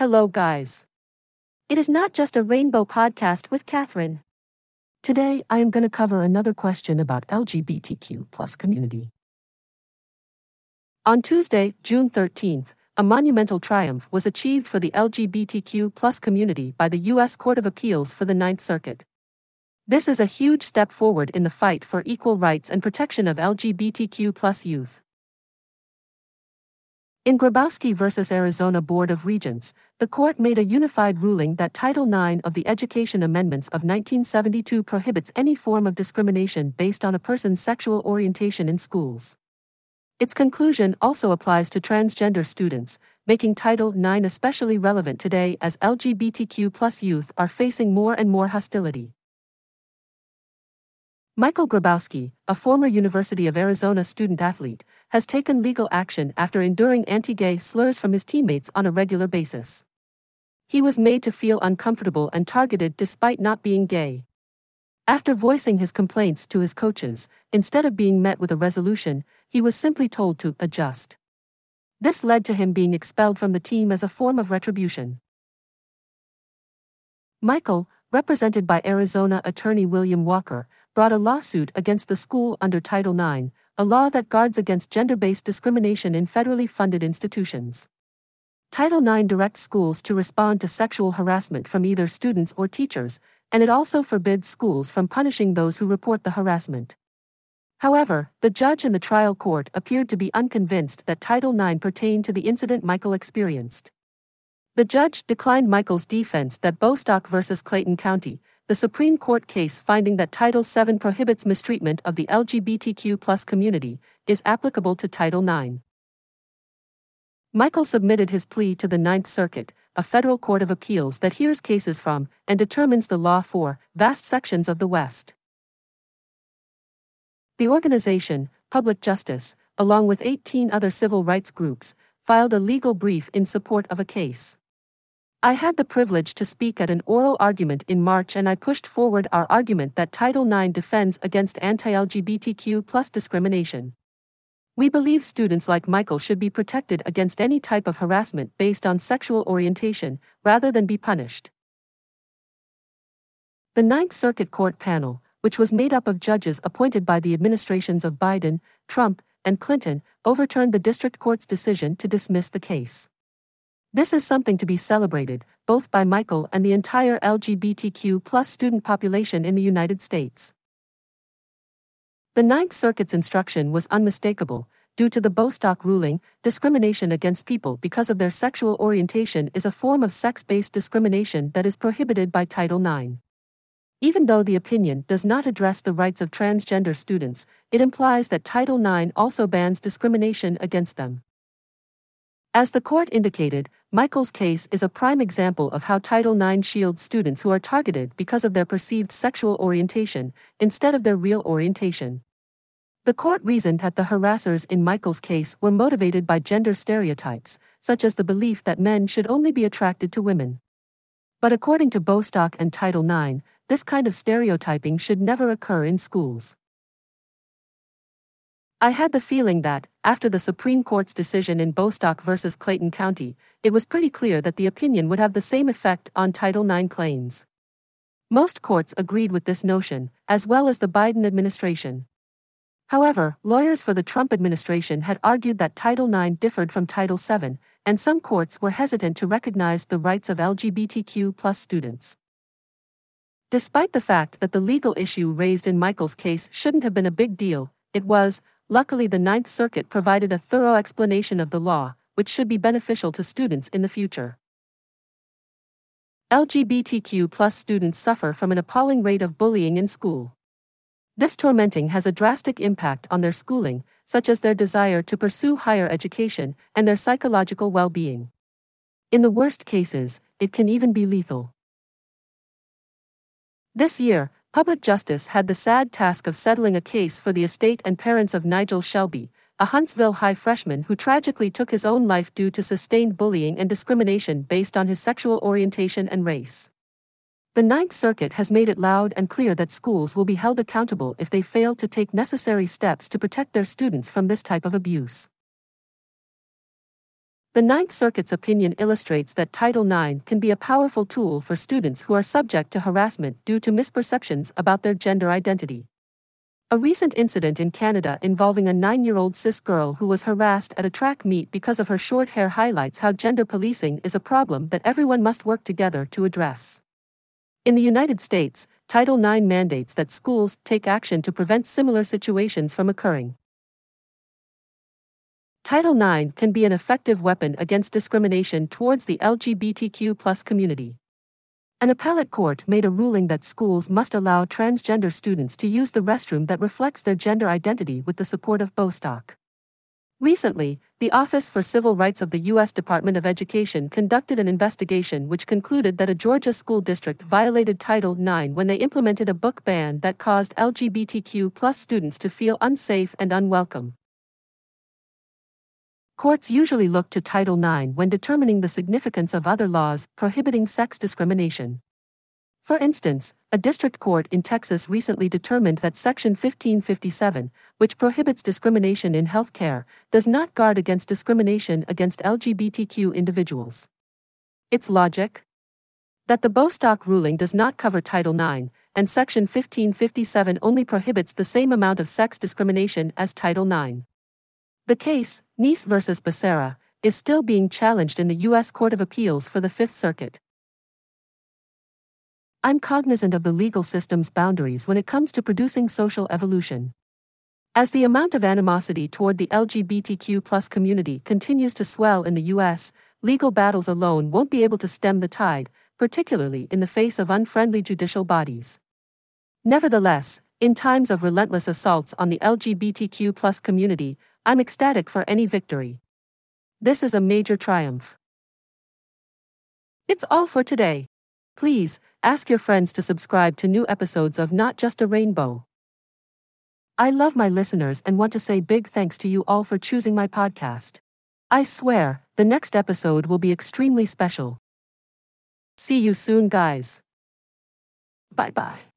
Hello, guys. It is not just a rainbow podcast with Catherine. Today, I am going to cover another question about LGBTQ plus community. On Tuesday, June 13th, a monumental triumph was achieved for the LGBTQ plus community by the U.S. Court of Appeals for the Ninth Circuit. This is a huge step forward in the fight for equal rights and protection of LGBTQ plus youth. In Grabowski v. Arizona Board of Regents, the court made a unified ruling that Title IX of the Education Amendments of 1972 prohibits any form of discrimination based on a person's sexual orientation in schools. Its conclusion also applies to transgender students, making Title IX especially relevant today as LGBTQ youth are facing more and more hostility. Michael Grabowski, a former University of Arizona student athlete, has taken legal action after enduring anti gay slurs from his teammates on a regular basis. He was made to feel uncomfortable and targeted despite not being gay. After voicing his complaints to his coaches, instead of being met with a resolution, he was simply told to adjust. This led to him being expelled from the team as a form of retribution. Michael, represented by Arizona attorney William Walker, brought a lawsuit against the school under Title IX, a law that guards against gender based discrimination in federally funded institutions. Title IX directs schools to respond to sexual harassment from either students or teachers, and it also forbids schools from punishing those who report the harassment. However, the judge in the trial court appeared to be unconvinced that Title IX pertained to the incident Michael experienced. The judge declined Michael's defense that Bostock versus Clayton County, the Supreme Court case finding that Title VII prohibits mistreatment of the LGBTQ community, is applicable to Title IX. Michael submitted his plea to the Ninth Circuit, a federal court of appeals that hears cases from and determines the law for vast sections of the West. The organization, Public Justice, along with 18 other civil rights groups, filed a legal brief in support of a case. I had the privilege to speak at an oral argument in March and I pushed forward our argument that Title IX defends against anti LGBTQ discrimination. We believe students like Michael should be protected against any type of harassment based on sexual orientation, rather than be punished. The Ninth Circuit Court panel, which was made up of judges appointed by the administrations of Biden, Trump, and Clinton, overturned the district court's decision to dismiss the case. This is something to be celebrated, both by Michael and the entire LGBTQ plus student population in the United States. The Ninth Circuit's instruction was unmistakable. Due to the Bostock ruling, discrimination against people because of their sexual orientation is a form of sex based discrimination that is prohibited by Title IX. Even though the opinion does not address the rights of transgender students, it implies that Title IX also bans discrimination against them. As the court indicated, Michael's case is a prime example of how Title IX shields students who are targeted because of their perceived sexual orientation, instead of their real orientation. The court reasoned that the harassers in Michael's case were motivated by gender stereotypes, such as the belief that men should only be attracted to women. But according to Bostock and Title IX, this kind of stereotyping should never occur in schools. I had the feeling that, after the Supreme Court's decision in Bostock v. Clayton County, it was pretty clear that the opinion would have the same effect on Title IX claims. Most courts agreed with this notion, as well as the Biden administration. However, lawyers for the Trump administration had argued that Title IX differed from Title VII, and some courts were hesitant to recognize the rights of LGBTQ students. Despite the fact that the legal issue raised in Michael's case shouldn't have been a big deal, it was, Luckily, the Ninth Circuit provided a thorough explanation of the law, which should be beneficial to students in the future. LGBTQ students suffer from an appalling rate of bullying in school. This tormenting has a drastic impact on their schooling, such as their desire to pursue higher education and their psychological well being. In the worst cases, it can even be lethal. This year, Public Justice had the sad task of settling a case for the estate and parents of Nigel Shelby, a Huntsville High freshman who tragically took his own life due to sustained bullying and discrimination based on his sexual orientation and race. The Ninth Circuit has made it loud and clear that schools will be held accountable if they fail to take necessary steps to protect their students from this type of abuse. The Ninth Circuit's opinion illustrates that Title IX can be a powerful tool for students who are subject to harassment due to misperceptions about their gender identity. A recent incident in Canada involving a nine year old cis girl who was harassed at a track meet because of her short hair highlights how gender policing is a problem that everyone must work together to address. In the United States, Title IX mandates that schools take action to prevent similar situations from occurring. Title IX can be an effective weapon against discrimination towards the LGBTQ community. An appellate court made a ruling that schools must allow transgender students to use the restroom that reflects their gender identity with the support of Bostock. Recently, the Office for Civil Rights of the U.S. Department of Education conducted an investigation which concluded that a Georgia school district violated Title IX when they implemented a book ban that caused LGBTQ students to feel unsafe and unwelcome. Courts usually look to Title IX when determining the significance of other laws prohibiting sex discrimination. For instance, a district court in Texas recently determined that Section 1557, which prohibits discrimination in health care, does not guard against discrimination against LGBTQ individuals. Its logic? That the Bostock ruling does not cover Title IX, and Section 1557 only prohibits the same amount of sex discrimination as Title IX. The case, Neese versus Becerra, is still being challenged in the U.S. Court of Appeals for the Fifth Circuit. I'm cognizant of the legal system's boundaries when it comes to producing social evolution. As the amount of animosity toward the LGBTQ community continues to swell in the U.S., legal battles alone won't be able to stem the tide, particularly in the face of unfriendly judicial bodies. Nevertheless, in times of relentless assaults on the LGBTQ community, I'm ecstatic for any victory. This is a major triumph. It's all for today. Please, ask your friends to subscribe to new episodes of Not Just a Rainbow. I love my listeners and want to say big thanks to you all for choosing my podcast. I swear, the next episode will be extremely special. See you soon, guys. Bye bye.